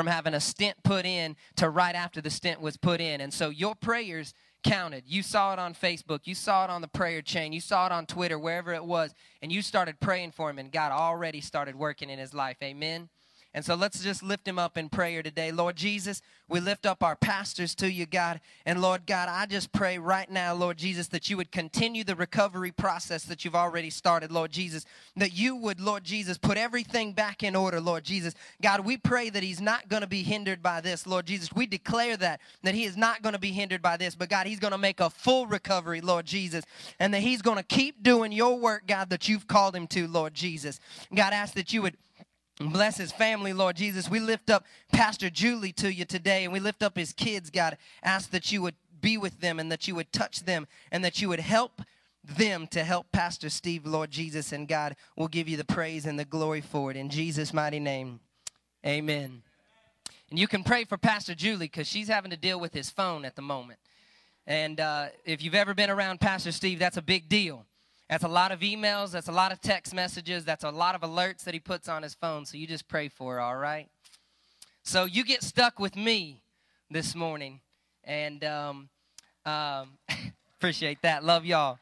From having a stent put in to right after the stent was put in. And so your prayers counted. You saw it on Facebook, you saw it on the prayer chain, you saw it on Twitter, wherever it was, and you started praying for him, and God already started working in his life. Amen. And so let's just lift him up in prayer today. Lord Jesus, we lift up our pastors to you, God. And Lord God, I just pray right now, Lord Jesus, that you would continue the recovery process that you've already started, Lord Jesus. That you would, Lord Jesus, put everything back in order, Lord Jesus. God, we pray that he's not going to be hindered by this, Lord Jesus. We declare that, that he is not going to be hindered by this, but God, he's going to make a full recovery, Lord Jesus. And that he's going to keep doing your work, God, that you've called him to, Lord Jesus. God, ask that you would Bless his family, Lord Jesus. We lift up Pastor Julie to you today, and we lift up his kids, God. Ask that you would be with them and that you would touch them and that you would help them to help Pastor Steve, Lord Jesus. And God will give you the praise and the glory for it. In Jesus' mighty name, amen. And you can pray for Pastor Julie because she's having to deal with his phone at the moment. And uh, if you've ever been around Pastor Steve, that's a big deal. That's a lot of emails, that's a lot of text messages, that's a lot of alerts that he puts on his phone. So you just pray for her, all right? So you get stuck with me this morning. And um, um, appreciate that. Love y'all.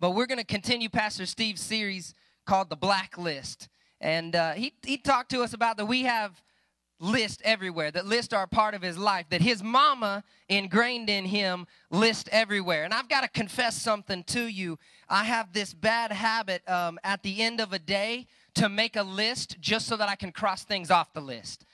But we're going to continue Pastor Steve's series called The Blacklist. And uh, he, he talked to us about that we have list everywhere, that lists are a part of his life, that his mama ingrained in him list everywhere. And I've got to confess something to you. I have this bad habit um, at the end of a day to make a list just so that I can cross things off the list.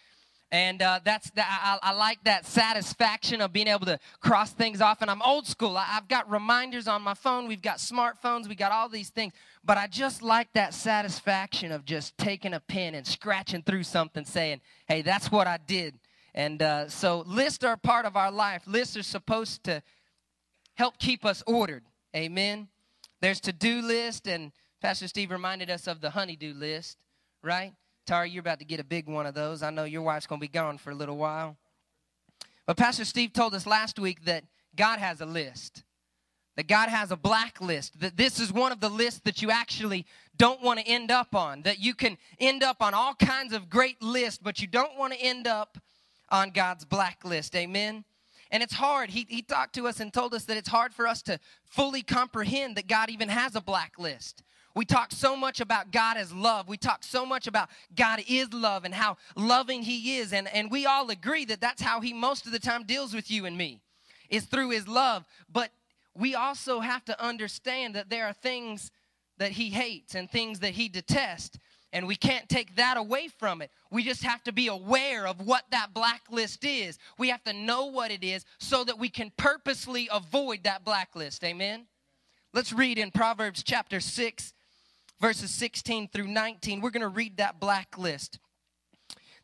And uh, that's the, I, I, like that satisfaction of being able to cross things off. And I'm old school. I, have got reminders on my phone. We've got smartphones. We got all these things. But I just like that satisfaction of just taking a pen and scratching through something, saying, "Hey, that's what I did." And uh, so lists are part of our life. Lists are supposed to help keep us ordered. Amen. There's to-do list, and Pastor Steve reminded us of the honeydew list, right? Tara, you're about to get a big one of those. I know your wife's going to be gone for a little while. But Pastor Steve told us last week that God has a list, that God has a blacklist, that this is one of the lists that you actually don't want to end up on, that you can end up on all kinds of great lists, but you don't want to end up on God's blacklist. Amen. And it's hard. He, he talked to us and told us that it's hard for us to fully comprehend that God even has a blacklist. We talk so much about God as love. We talk so much about God is love and how loving He is. And, and we all agree that that's how He most of the time deals with you and me, is through His love. But we also have to understand that there are things that He hates and things that He detests. And we can't take that away from it. We just have to be aware of what that blacklist is. We have to know what it is so that we can purposely avoid that blacklist. Amen? Let's read in Proverbs chapter 6 verses 16 through 19. We're going to read that blacklist.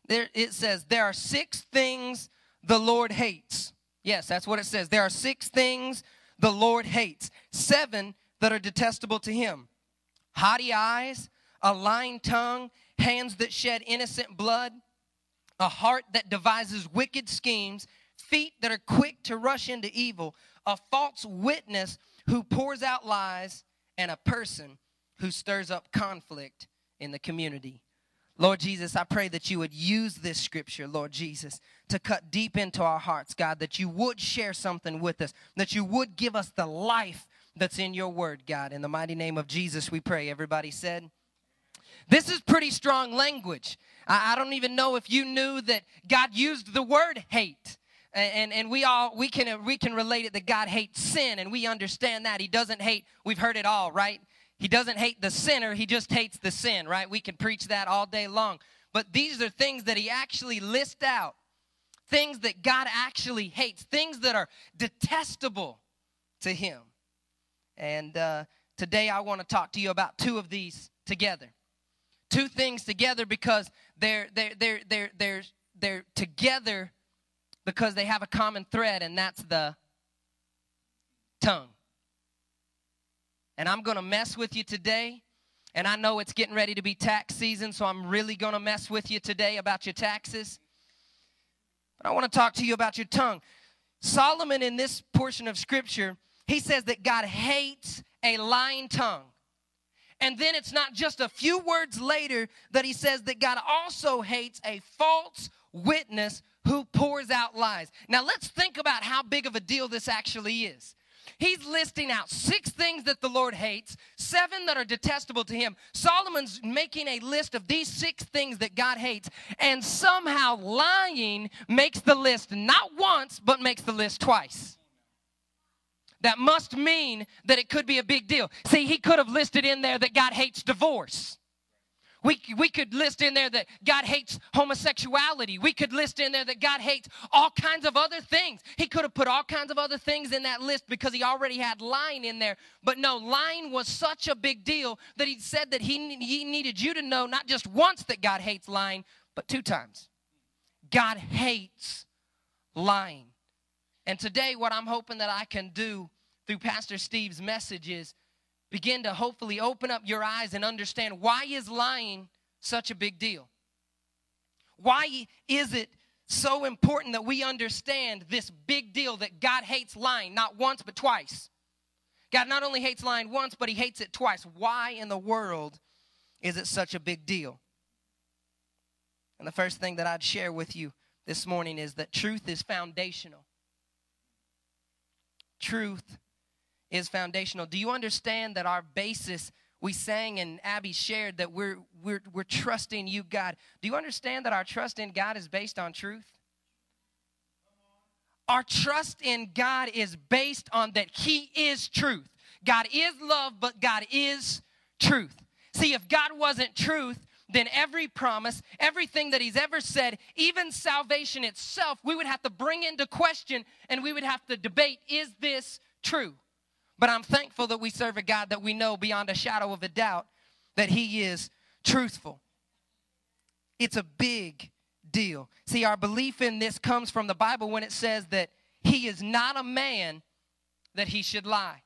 There it says, There are six things the Lord hates. Yes, that's what it says. There are six things the Lord hates, seven that are detestable to him haughty eyes, a lying tongue, hands that shed innocent blood, a heart that devises wicked schemes, feet that are quick to rush into evil, a false witness who pours out lies, and a person who stirs up conflict in the community. Lord Jesus, I pray that you would use this scripture, Lord Jesus, to cut deep into our hearts, God, that you would share something with us, that you would give us the life that's in your word, God. In the mighty name of Jesus, we pray. Everybody said, This is pretty strong language. I, I don't even know if you knew that God used the word hate. And, and, we all we can we can relate it that God hates sin and we understand that he doesn't hate we've heard it all right he doesn't hate the sinner, he just hates the sin, right? We can preach that all day long. But these are things that he actually lists out. Things that God actually hates, things that are detestable to him. And uh, today I want to talk to you about two of these together. Two things together because they're, they're, they're, they're, they're, they're together because they have a common thread, and that's the tongue. And I'm going to mess with you today. And I know it's getting ready to be tax season, so I'm really going to mess with you today about your taxes. But I want to talk to you about your tongue. Solomon, in this portion of scripture, he says that God hates a lying tongue. And then it's not just a few words later that he says that God also hates a false witness who pours out lies. Now let's think about how big of a deal this actually is. He's listing out six things that the Lord hates, seven that are detestable to him. Solomon's making a list of these six things that God hates, and somehow lying makes the list not once, but makes the list twice that must mean that it could be a big deal. See, he could have listed in there that God hates divorce. We, we could list in there that God hates homosexuality. We could list in there that God hates all kinds of other things. He could have put all kinds of other things in that list because he already had lying in there. But no, lying was such a big deal that he said that he, he needed you to know not just once that God hates lying, but two times. God hates lying. And today, what I'm hoping that I can do through Pastor Steve's message is begin to hopefully open up your eyes and understand why is lying such a big deal? Why is it so important that we understand this big deal that God hates lying, not once, but twice? God not only hates lying once, but he hates it twice. Why in the world is it such a big deal? And the first thing that I'd share with you this morning is that truth is foundational truth is foundational. Do you understand that our basis we sang and Abby shared that we're we're we're trusting you God. Do you understand that our trust in God is based on truth? Our trust in God is based on that he is truth. God is love, but God is truth. See, if God wasn't truth, then every promise, everything that he's ever said, even salvation itself, we would have to bring into question and we would have to debate is this true? But I'm thankful that we serve a God that we know beyond a shadow of a doubt that he is truthful. It's a big deal. See, our belief in this comes from the Bible when it says that he is not a man that he should lie.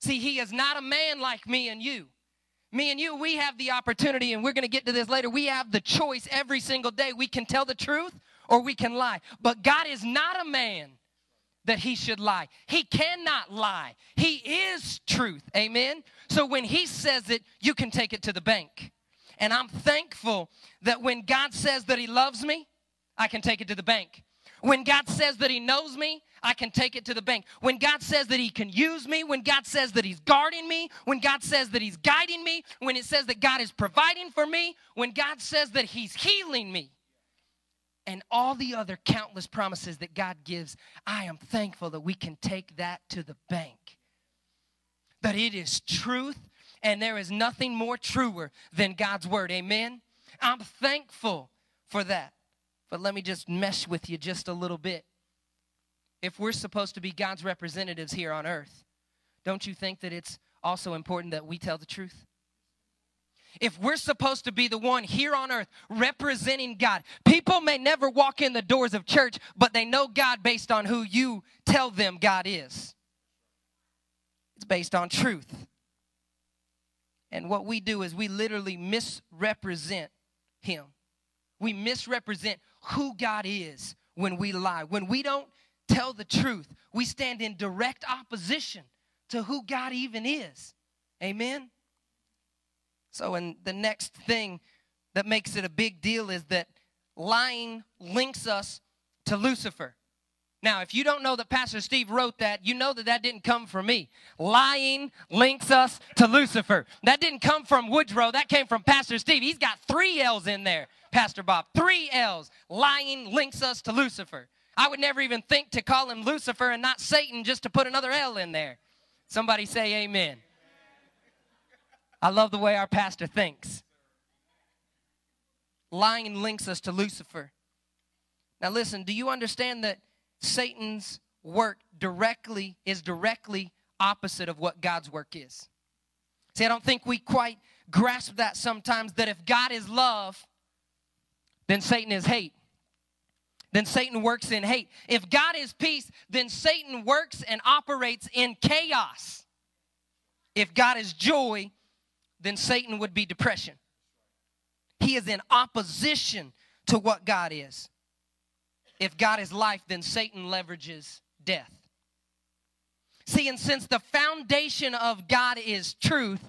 See, he is not a man like me and you. Me and you, we have the opportunity, and we're going to get to this later. We have the choice every single day. We can tell the truth or we can lie. But God is not a man that he should lie. He cannot lie. He is truth. Amen. So when he says it, you can take it to the bank. And I'm thankful that when God says that he loves me, I can take it to the bank. When God says that He knows me, I can take it to the bank. When God says that He can use me, when God says that He's guarding me, when God says that He's guiding me, when it says that God is providing for me, when God says that He's healing me, and all the other countless promises that God gives, I am thankful that we can take that to the bank. That it is truth, and there is nothing more truer than God's word. Amen? I'm thankful for that. But let me just mesh with you just a little bit. If we're supposed to be God's representatives here on earth, don't you think that it's also important that we tell the truth? If we're supposed to be the one here on earth representing God, people may never walk in the doors of church, but they know God based on who you tell them God is. It's based on truth. And what we do is we literally misrepresent Him. We misrepresent who God is when we lie. When we don't tell the truth, we stand in direct opposition to who God even is. Amen? So, and the next thing that makes it a big deal is that lying links us to Lucifer. Now, if you don't know that Pastor Steve wrote that, you know that that didn't come from me. Lying links us to Lucifer. That didn't come from Woodrow. That came from Pastor Steve. He's got three L's in there. Pastor Bob. Three L's. Lying links us to Lucifer. I would never even think to call him Lucifer and not Satan just to put another L in there. Somebody say amen. I love the way our pastor thinks. Lying links us to Lucifer. Now listen, do you understand that Satan's work directly is directly opposite of what God's work is? See, I don't think we quite grasp that sometimes that if God is love, then Satan is hate. then Satan works in hate. If God is peace, then Satan works and operates in chaos. If God is joy, then Satan would be depression. He is in opposition to what God is. If God is life, then Satan leverages death. See, and since the foundation of God is truth,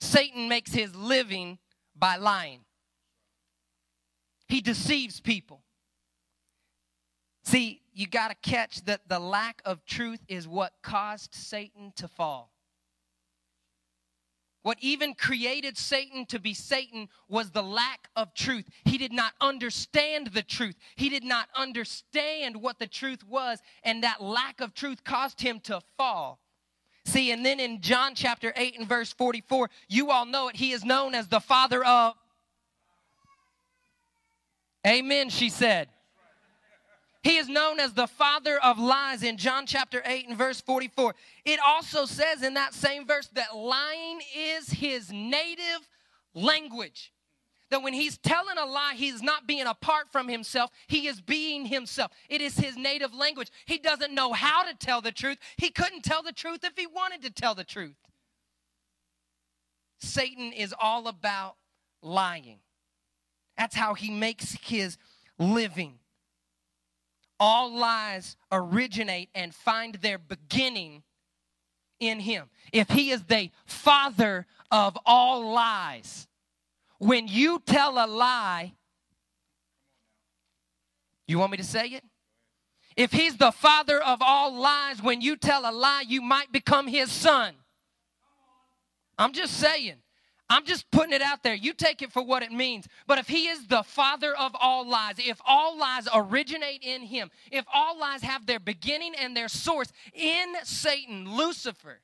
Satan makes his living by lying. He deceives people. See, you got to catch that the lack of truth is what caused Satan to fall. What even created Satan to be Satan was the lack of truth. He did not understand the truth. He did not understand what the truth was, and that lack of truth caused him to fall. See, and then in John chapter 8 and verse 44, you all know it. He is known as the father of. Amen, she said. He is known as the father of lies in John chapter 8 and verse 44. It also says in that same verse that lying is his native language. That when he's telling a lie, he's not being apart from himself, he is being himself. It is his native language. He doesn't know how to tell the truth. He couldn't tell the truth if he wanted to tell the truth. Satan is all about lying. That's how he makes his living all lies originate and find their beginning in him. If he is the father of all lies, when you tell a lie, you want me to say it? If he's the father of all lies, when you tell a lie, you might become his son. I'm just saying. I'm just putting it out there. You take it for what it means. But if he is the father of all lies, if all lies originate in him, if all lies have their beginning and their source in Satan, Lucifer,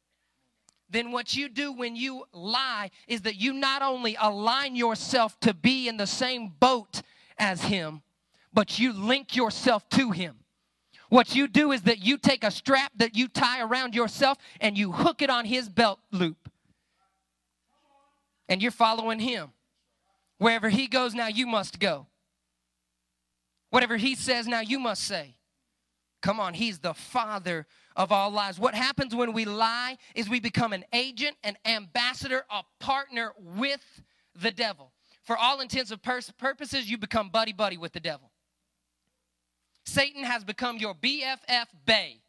then what you do when you lie is that you not only align yourself to be in the same boat as him, but you link yourself to him. What you do is that you take a strap that you tie around yourself and you hook it on his belt loop and you're following him. Wherever he goes, now you must go. Whatever he says, now you must say. Come on, he's the father of all lies. What happens when we lie is we become an agent, an ambassador, a partner with the devil. For all intents and purposes, you become buddy buddy with the devil. Satan has become your BFF BAE.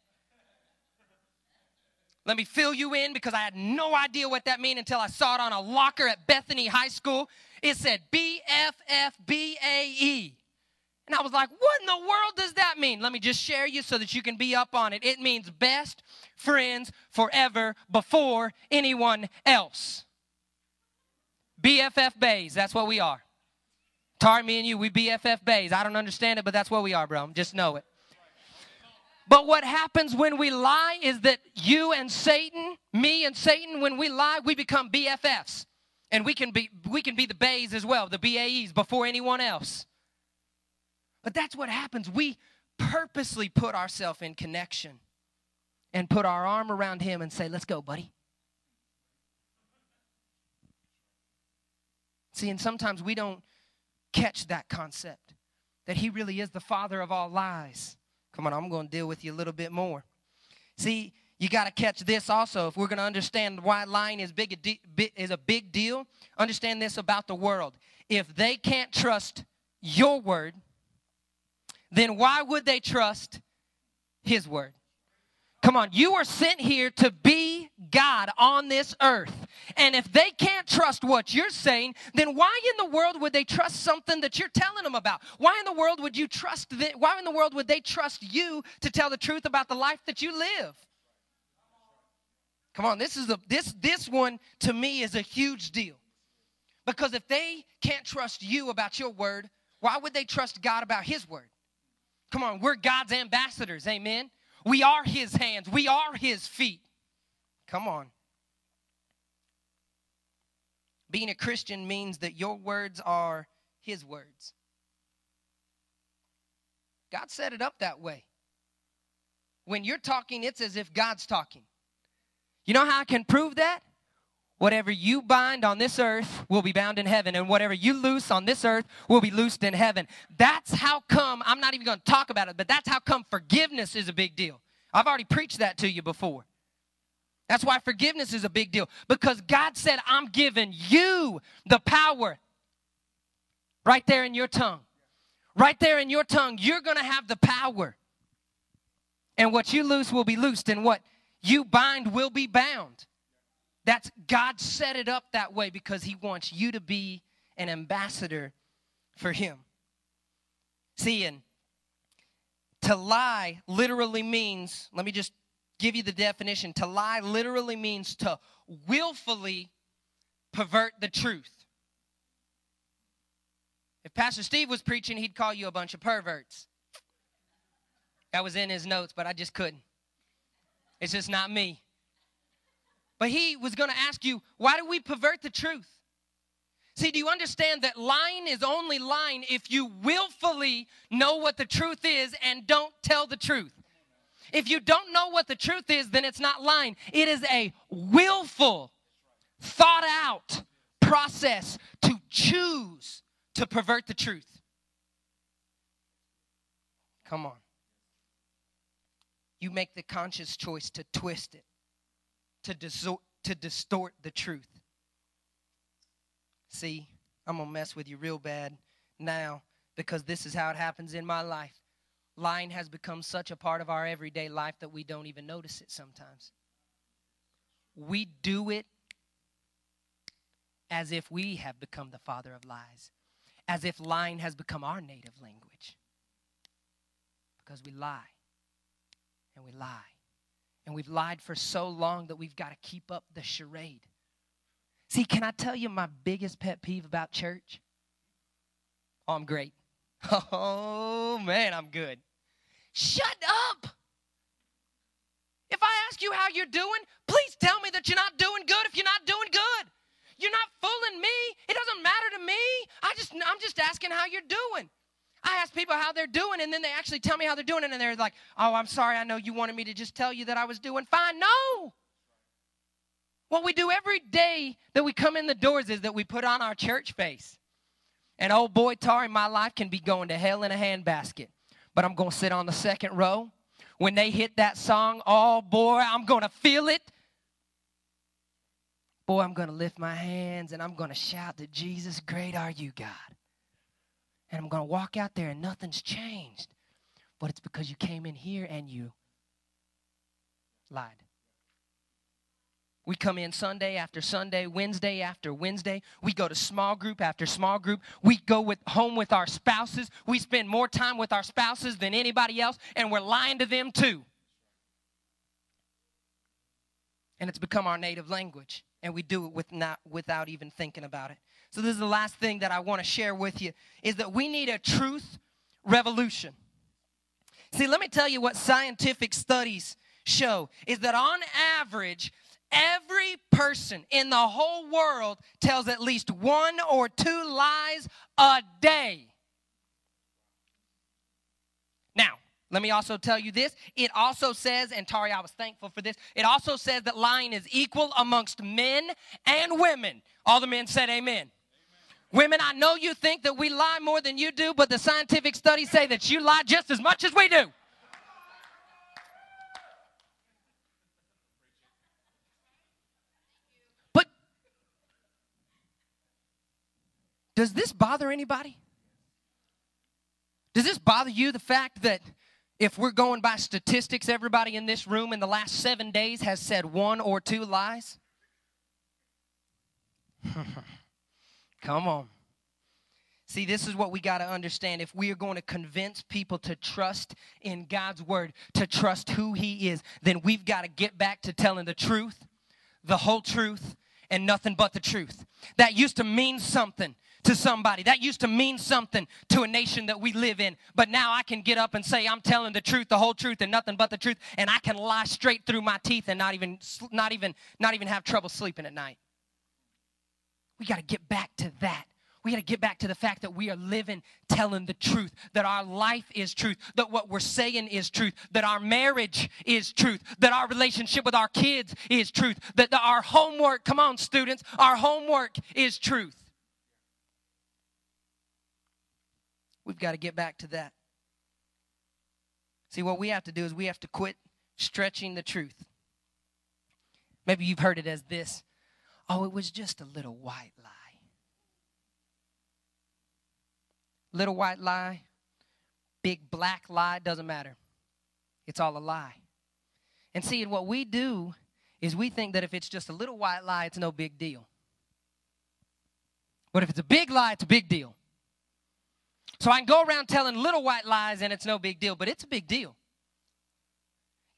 Let me fill you in because I had no idea what that meant until I saw it on a locker at Bethany High School. It said BFFBAE. And I was like, what in the world does that mean? Let me just share you so that you can be up on it. It means best friends forever before anyone else. BFF BAEs, that's what we are. Tar, me and you, we BFF BAEs. I don't understand it, but that's what we are, bro. Just know it. But what happens when we lie is that you and Satan, me and Satan, when we lie, we become BFFs. And we can be we can be the BAEs as well, the BAEs before anyone else. But that's what happens. We purposely put ourselves in connection and put our arm around him and say, "Let's go, buddy." See, and sometimes we don't catch that concept that he really is the father of all lies Come on, I'm going to deal with you a little bit more. See, you got to catch this also. If we're going to understand why lying is big a de- is a big deal, understand this about the world. If they can't trust your word, then why would they trust his word? Come on, you are sent here to be God on this earth. And if they can't trust what you're saying, then why in the world would they trust something that you're telling them about? Why in the world would you trust them? Why in the world would they trust you to tell the truth about the life that you live? Come on, this is a this this one to me is a huge deal. Because if they can't trust you about your word, why would they trust God about his word? Come on, we're God's ambassadors, amen. We are his hands, we are his feet. Come on. Being a Christian means that your words are his words. God set it up that way. When you're talking, it's as if God's talking. You know how I can prove that? Whatever you bind on this earth will be bound in heaven, and whatever you loose on this earth will be loosed in heaven. That's how come, I'm not even going to talk about it, but that's how come forgiveness is a big deal. I've already preached that to you before. That's why forgiveness is a big deal, because God said, I'm giving you the power right there in your tongue. Right there in your tongue, you're going to have the power. And what you loose will be loosed, and what you bind will be bound. That's God set it up that way because He wants you to be an ambassador for Him. See, and to lie literally means, let me just give you the definition. To lie literally means to willfully pervert the truth. If Pastor Steve was preaching, he'd call you a bunch of perverts. That was in his notes, but I just couldn't. It's just not me. But he was going to ask you, why do we pervert the truth? See, do you understand that lying is only lying if you willfully know what the truth is and don't tell the truth? If you don't know what the truth is, then it's not lying. It is a willful, thought out process to choose to pervert the truth. Come on. You make the conscious choice to twist it to, distort, to distort the truth. See, I'm going to mess with you real bad now because this is how it happens in my life. Lying has become such a part of our everyday life that we don't even notice it sometimes. We do it as if we have become the father of lies, as if lying has become our native language. Because we lie and we lie and we've lied for so long that we've got to keep up the charade. See, can I tell you my biggest pet peeve about church? Oh, I'm great. Oh, man, I'm good. Shut up. If I ask you how you're doing, please tell me that you're not doing good if you're not doing good. You're not fooling me. It doesn't matter to me. I just I'm just asking how you're doing. Ask people how they're doing, and then they actually tell me how they're doing, and they're like, Oh, I'm sorry, I know you wanted me to just tell you that I was doing fine. No. What we do every day that we come in the doors is that we put on our church face. And oh boy, Tari, my life can be going to hell in a handbasket. But I'm going to sit on the second row. When they hit that song, oh boy, I'm going to feel it. Boy, I'm going to lift my hands and I'm going to shout to Jesus, great are you, God. And I'm going to walk out there and nothing's changed. But it's because you came in here and you lied. We come in Sunday after Sunday, Wednesday after Wednesday. We go to small group after small group. We go with home with our spouses. We spend more time with our spouses than anybody else, and we're lying to them too. And it's become our native language, and we do it with not, without even thinking about it. So this is the last thing that I want to share with you is that we need a truth revolution. See, let me tell you what scientific studies show is that on average, every person in the whole world tells at least one or two lies a day. Now, let me also tell you this. It also says, and Tari, I was thankful for this, it also says that lying is equal amongst men and women. All the men said amen. Women, I know you think that we lie more than you do, but the scientific studies say that you lie just as much as we do. But does this bother anybody? Does this bother you the fact that if we're going by statistics, everybody in this room in the last seven days has said one or two lies? Come on. See, this is what we got to understand. If we are going to convince people to trust in God's word, to trust who He is, then we've got to get back to telling the truth, the whole truth, and nothing but the truth. That used to mean something to somebody. That used to mean something to a nation that we live in. But now I can get up and say I'm telling the truth, the whole truth and nothing but the truth, and I can lie straight through my teeth and not even not even not even have trouble sleeping at night. We got to get back to that. We got to get back to the fact that we are living, telling the truth, that our life is truth, that what we're saying is truth, that our marriage is truth, that our relationship with our kids is truth, that the, our homework, come on, students, our homework is truth. We've got to get back to that. See, what we have to do is we have to quit stretching the truth. Maybe you've heard it as this oh, it was just a little white lie. Little white lie, big black lie, doesn't matter. It's all a lie. And see, what we do is we think that if it's just a little white lie, it's no big deal. But if it's a big lie, it's a big deal. So I can go around telling little white lies and it's no big deal, but it's a big deal.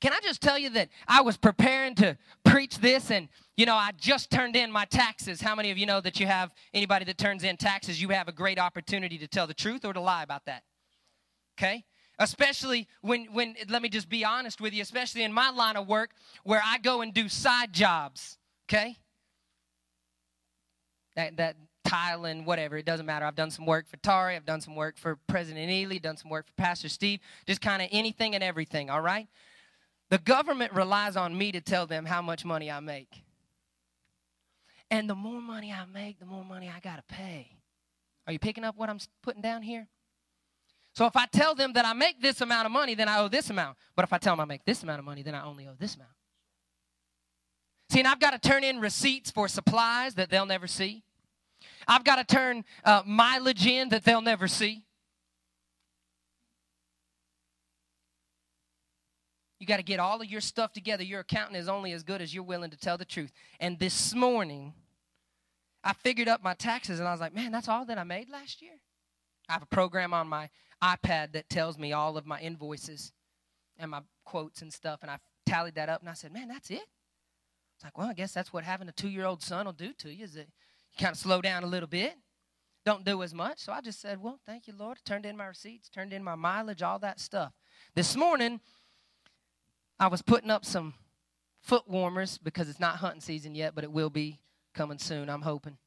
Can I just tell you that I was preparing to preach this and, you know, I just turned in my taxes. How many of you know that you have anybody that turns in taxes, you have a great opportunity to tell the truth or to lie about that? Okay? Especially when, when let me just be honest with you, especially in my line of work where I go and do side jobs, okay? That, that tiling, whatever, it doesn't matter. I've done some work for Tari, I've done some work for President Ely, done some work for Pastor Steve, just kind of anything and everything, all right? The government relies on me to tell them how much money I make. And the more money I make, the more money I got to pay. Are you picking up what I'm putting down here? So if I tell them that I make this amount of money, then I owe this amount. But if I tell them I make this amount of money, then I only owe this amount. See, and I've got to turn in receipts for supplies that they'll never see. I've got to turn uh, mileage in that they'll never see. You got to get all of your stuff together. Your accountant is only as good as you're willing to tell the truth. And this morning, I figured up my taxes and I was like, man, that's all that I made last year. I have a program on my iPad that tells me all of my invoices and my quotes and stuff. And I tallied that up and I said, man, that's it? It's like, well, I guess that's what having a two year old son will do to you is that you kind of slow down a little bit, don't do as much. So I just said, well, thank you, Lord. Turned in my receipts, turned in my mileage, all that stuff. This morning, I was putting up some foot warmers because it's not hunting season yet, but it will be coming soon, I'm hoping.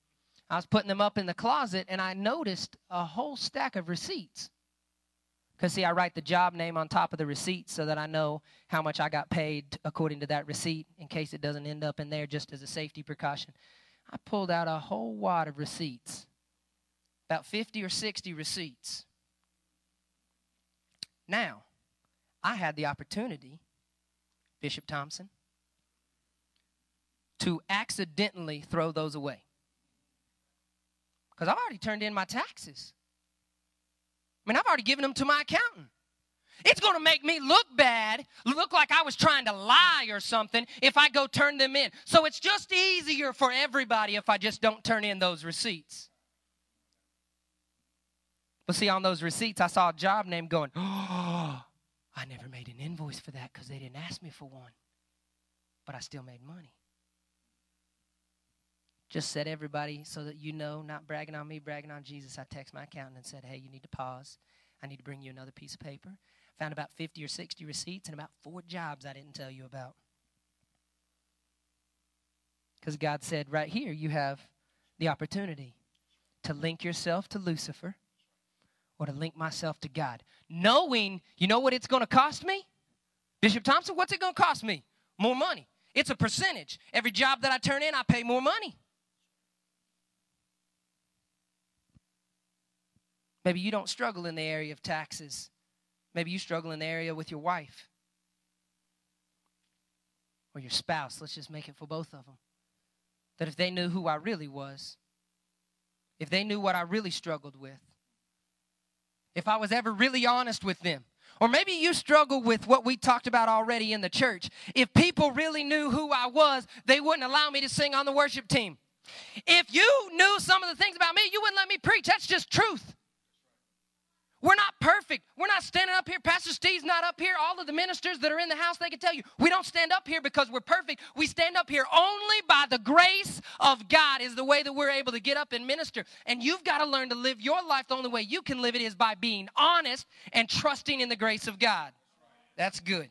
I was putting them up in the closet and I noticed a whole stack of receipts. Because, see, I write the job name on top of the receipt so that I know how much I got paid according to that receipt in case it doesn't end up in there just as a safety precaution. I pulled out a whole wad of receipts, about 50 or 60 receipts. Now, I had the opportunity Bishop Thompson, to accidentally throw those away. Because I've already turned in my taxes. I mean, I've already given them to my accountant. It's going to make me look bad, look like I was trying to lie or something if I go turn them in. So it's just easier for everybody if I just don't turn in those receipts. But see, on those receipts, I saw a job name going, oh, I never made an invoice for that because they didn't ask me for one. But I still made money. Just said everybody so that you know, not bragging on me, bragging on Jesus. I text my accountant and said, hey, you need to pause. I need to bring you another piece of paper. Found about 50 or 60 receipts and about four jobs I didn't tell you about. Because God said, right here, you have the opportunity to link yourself to Lucifer or to link myself to God. Knowing, you know what it's going to cost me? Bishop Thompson, what's it going to cost me? More money. It's a percentage. Every job that I turn in, I pay more money. Maybe you don't struggle in the area of taxes. Maybe you struggle in the area with your wife or your spouse. Let's just make it for both of them. That if they knew who I really was, if they knew what I really struggled with, if I was ever really honest with them. Or maybe you struggle with what we talked about already in the church. If people really knew who I was, they wouldn't allow me to sing on the worship team. If you knew some of the things about me, you wouldn't let me preach. That's just truth. We're not perfect. We're not standing up here. Pastor Steve's not up here. All of the ministers that are in the house, they can tell you, we don't stand up here because we're perfect. We stand up here only by the grace of God, is the way that we're able to get up and minister. And you've got to learn to live your life. The only way you can live it is by being honest and trusting in the grace of God. That's good.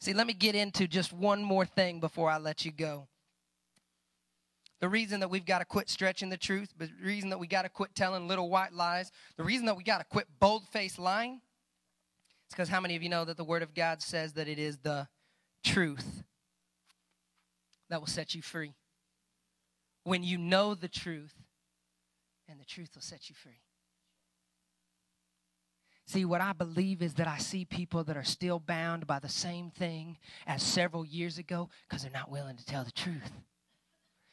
See, let me get into just one more thing before I let you go. The reason that we've got to quit stretching the truth, the reason that we got to quit telling little white lies, the reason that we got to quit bold faced lying, it's because how many of you know that the Word of God says that it is the truth that will set you free? When you know the truth, and the truth will set you free. See, what I believe is that I see people that are still bound by the same thing as several years ago because they're not willing to tell the truth.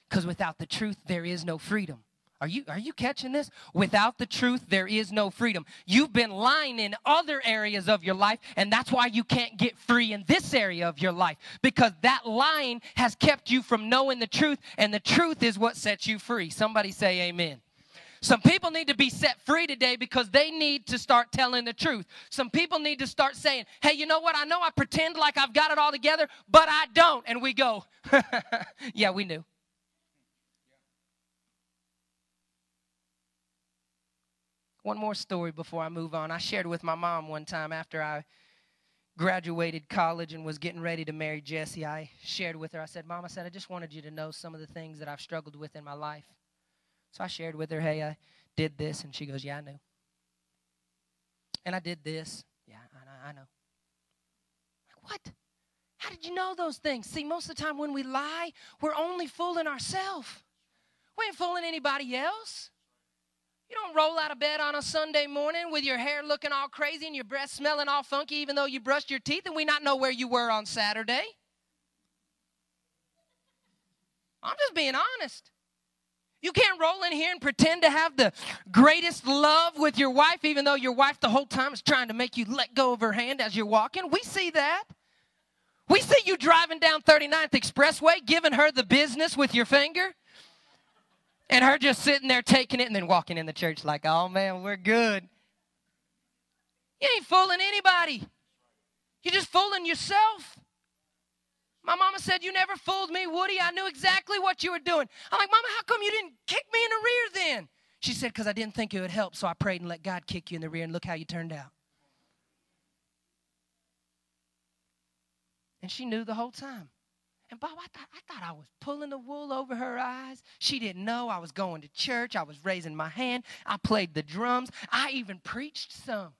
Because without the truth, there is no freedom. Are you, are you catching this? Without the truth, there is no freedom. You've been lying in other areas of your life, and that's why you can't get free in this area of your life. Because that lying has kept you from knowing the truth, and the truth is what sets you free. Somebody say amen. Some people need to be set free today because they need to start telling the truth. Some people need to start saying, hey, you know what? I know I pretend like I've got it all together, but I don't. And we go, yeah, we knew. One more story before I move on. I shared with my mom one time after I graduated college and was getting ready to marry Jesse. I shared with her, I said, Mom, I said, I just wanted you to know some of the things that I've struggled with in my life. So I shared with her, hey, I did this. And she goes, yeah, I knew. And I did this. Yeah, I, I know. Like, what? How did you know those things? See, most of the time when we lie, we're only fooling ourselves. We ain't fooling anybody else. You don't roll out of bed on a Sunday morning with your hair looking all crazy and your breath smelling all funky even though you brushed your teeth and we not know where you were on Saturday. I'm just being honest. You can't roll in here and pretend to have the greatest love with your wife, even though your wife the whole time is trying to make you let go of her hand as you're walking. We see that. We see you driving down 39th Expressway, giving her the business with your finger, and her just sitting there taking it and then walking in the church like, oh man, we're good. You ain't fooling anybody, you're just fooling yourself. My mama said, You never fooled me, Woody. I knew exactly what you were doing. I'm like, Mama, how come you didn't kick me in the rear then? She said, Because I didn't think it would help, so I prayed and let God kick you in the rear, and look how you turned out. And she knew the whole time. And Bob, I thought, I thought I was pulling the wool over her eyes. She didn't know I was going to church. I was raising my hand. I played the drums. I even preached some.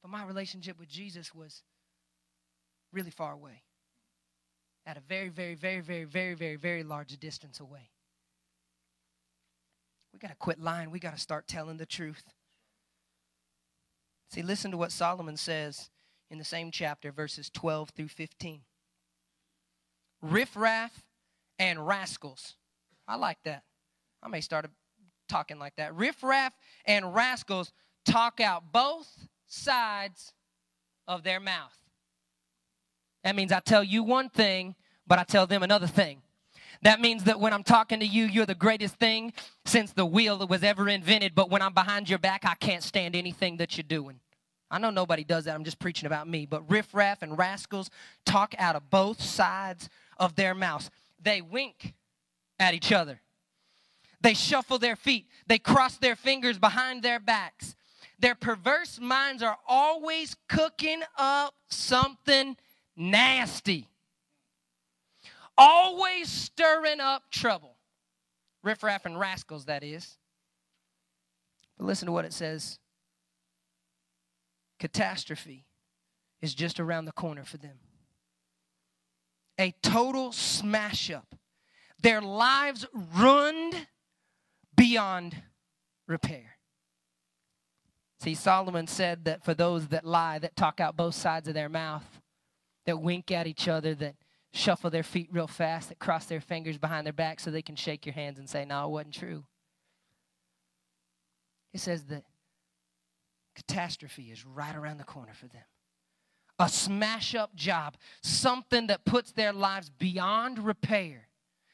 But my relationship with Jesus was really far away at a very, very, very, very, very, very, very large distance away. We got to quit lying. We got to start telling the truth. See, listen to what Solomon says in the same chapter, verses 12 through 15. Riffraff and rascals. I like that. I may start talking like that. Riffraff and rascals talk out both sides of their mouth. That means I tell you one thing, but I tell them another thing. That means that when I'm talking to you, you're the greatest thing since the wheel that was ever invented. But when I'm behind your back, I can't stand anything that you're doing. I know nobody does that. I'm just preaching about me. But riffraff and rascals talk out of both sides of their mouths. They wink at each other. They shuffle their feet. They cross their fingers behind their backs. Their perverse minds are always cooking up something nasty. Always stirring up trouble. Riffraff and rascals, that is. But listen to what it says catastrophe is just around the corner for them. A total smash up. Their lives ruined beyond repair. See, Solomon said that for those that lie, that talk out both sides of their mouth, that wink at each other, that shuffle their feet real fast, that cross their fingers behind their back so they can shake your hands and say, No, it wasn't true. It says that catastrophe is right around the corner for them. A smash up job, something that puts their lives beyond repair.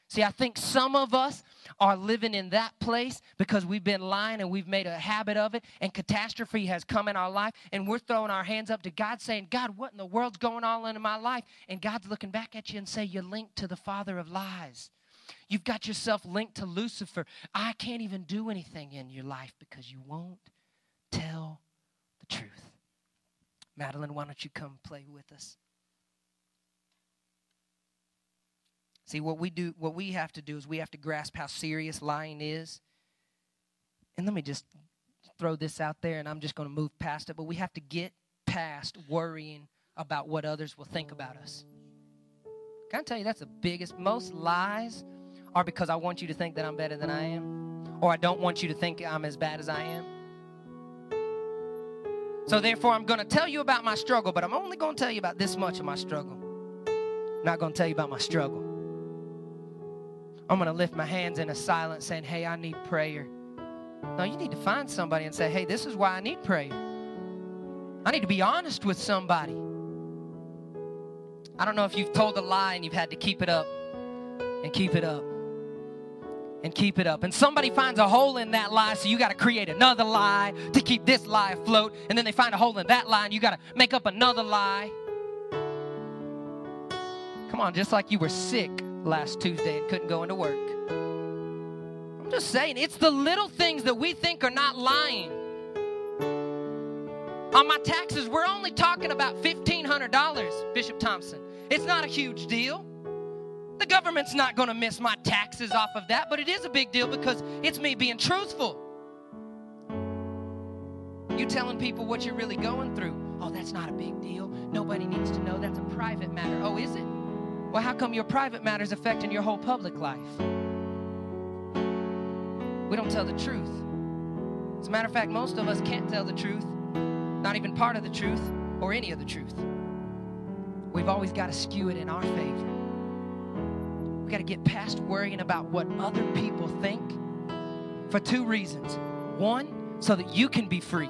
See, I think some of us are living in that place because we've been lying and we've made a habit of it, and catastrophe has come in our life, and we're throwing our hands up to God saying, God, what in the world's going on in my life? And God's looking back at you and say, You're linked to the father of lies. You've got yourself linked to Lucifer. I can't even do anything in your life because you won't tell the truth. Madeline, why don't you come play with us? See, what we do, what we have to do is we have to grasp how serious lying is. And let me just throw this out there, and I'm just going to move past it. But we have to get past worrying about what others will think about us. Can I tell you that's the biggest, most lies are because I want you to think that I'm better than I am, or I don't want you to think I'm as bad as I am. So, therefore, I'm going to tell you about my struggle, but I'm only going to tell you about this much of my struggle. I'm not going to tell you about my struggle. I'm going to lift my hands in a silence saying, Hey, I need prayer. No, you need to find somebody and say, Hey, this is why I need prayer. I need to be honest with somebody. I don't know if you've told a lie and you've had to keep it up and keep it up and keep it up. And somebody finds a hole in that lie, so you got to create another lie to keep this lie afloat. And then they find a hole in that lie, and you got to make up another lie. Come on, just like you were sick last Tuesday and couldn't go into work. I'm just saying, it's the little things that we think are not lying. On my taxes, we're only talking about $1,500, Bishop Thompson. It's not a huge deal. The government's not going to miss my taxes off of that, but it is a big deal because it's me being truthful. You telling people what you're really going through. Oh, that's not a big deal. Nobody needs to know. That's a private matter. Oh, is it? Well, how come your private matter is affecting your whole public life? We don't tell the truth. As a matter of fact, most of us can't tell the truth, not even part of the truth or any of the truth. We've always got to skew it in our favor. We got to get past worrying about what other people think for two reasons. One, so that you can be free,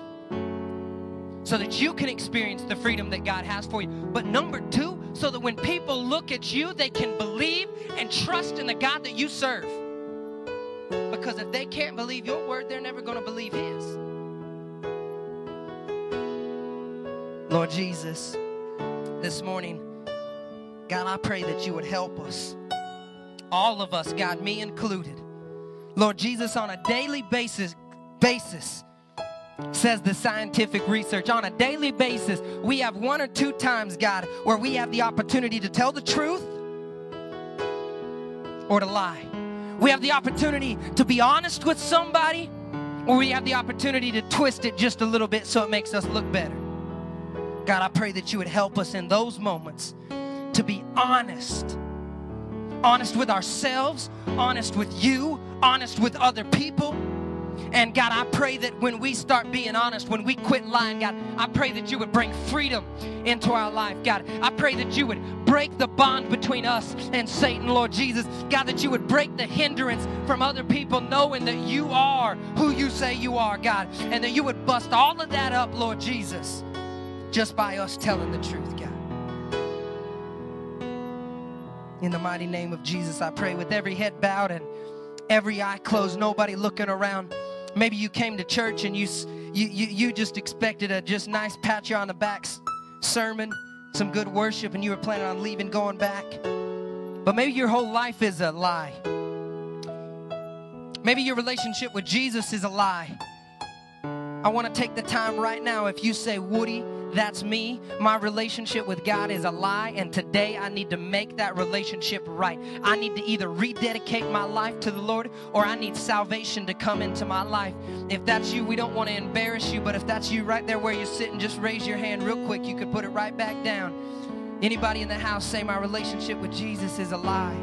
so that you can experience the freedom that God has for you. But number two, so that when people look at you, they can believe and trust in the God that you serve. Because if they can't believe your word, they're never going to believe His. Lord Jesus, this morning, God, I pray that you would help us all of us, God, me included. Lord Jesus, on a daily basis, basis, says the scientific research, on a daily basis, we have one or two times, God, where we have the opportunity to tell the truth or to lie. We have the opportunity to be honest with somebody, or we have the opportunity to twist it just a little bit so it makes us look better. God, I pray that you would help us in those moments to be honest honest with ourselves, honest with you, honest with other people. And God, I pray that when we start being honest, when we quit lying, God, I pray that you would bring freedom into our life, God. I pray that you would break the bond between us and Satan, Lord Jesus. God, that you would break the hindrance from other people knowing that you are who you say you are, God, and that you would bust all of that up, Lord Jesus, just by us telling the truth, In the mighty name of Jesus, I pray with every head bowed and every eye closed, nobody looking around. Maybe you came to church and you, you, you, you just expected a just nice pat you on the back sermon, some good worship, and you were planning on leaving, going back. But maybe your whole life is a lie. Maybe your relationship with Jesus is a lie. I want to take the time right now. If you say, Woody, that's me. My relationship with God is a lie, and today I need to make that relationship right. I need to either rededicate my life to the Lord or I need salvation to come into my life. If that's you, we don't want to embarrass you, but if that's you right there where you're sitting, just raise your hand real quick. You could put it right back down. Anybody in the house say, My relationship with Jesus is a lie?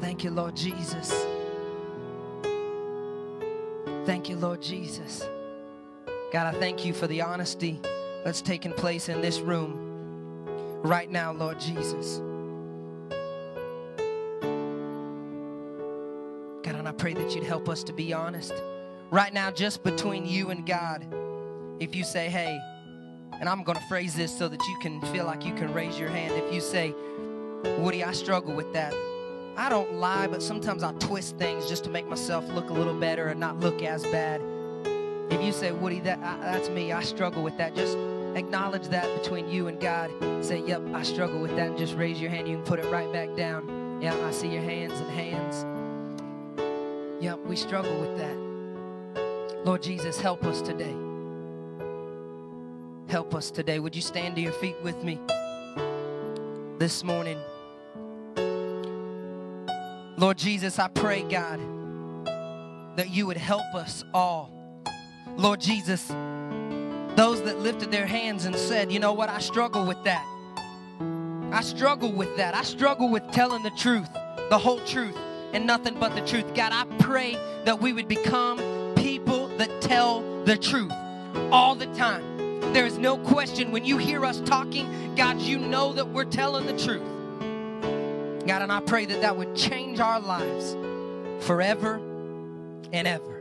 Thank you, Lord Jesus. Thank you, Lord Jesus. God, I thank you for the honesty that's taking place in this room right now, Lord Jesus. God, and I pray that you'd help us to be honest. Right now, just between you and God, if you say, hey, and I'm going to phrase this so that you can feel like you can raise your hand. If you say, Woody, I struggle with that. I don't lie, but sometimes I twist things just to make myself look a little better and not look as bad. If you say, Woody, that I, that's me, I struggle with that, just acknowledge that between you and God. Say, Yep, I struggle with that, and just raise your hand. You can put it right back down. Yeah, I see your hands and hands. Yep, we struggle with that. Lord Jesus, help us today. Help us today. Would you stand to your feet with me? this morning. Lord Jesus, I pray, God, that you would help us all. Lord Jesus, those that lifted their hands and said, you know what, I struggle with that. I struggle with that. I struggle with telling the truth, the whole truth, and nothing but the truth. God, I pray that we would become people that tell the truth all the time. There is no question when you hear us talking, God, you know that we're telling the truth. God, and I pray that that would change our lives forever and ever.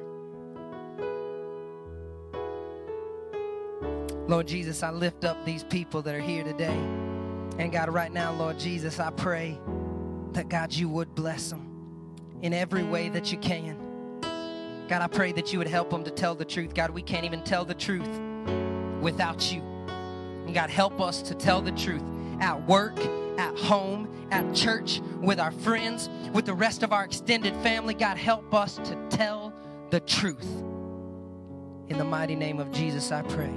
Lord Jesus, I lift up these people that are here today. And God, right now, Lord Jesus, I pray that God, you would bless them in every way that you can. God, I pray that you would help them to tell the truth. God, we can't even tell the truth without you. And God, help us to tell the truth at work, at home, at church, with our friends, with the rest of our extended family. God, help us to tell the truth. In the mighty name of Jesus, I pray.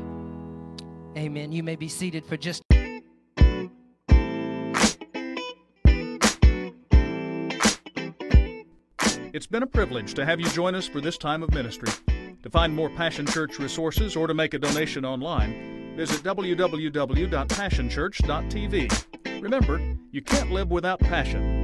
Amen. You may be seated for just. It's been a privilege to have you join us for this time of ministry. To find more Passion Church resources or to make a donation online, visit www.passionchurch.tv. Remember, you can't live without passion.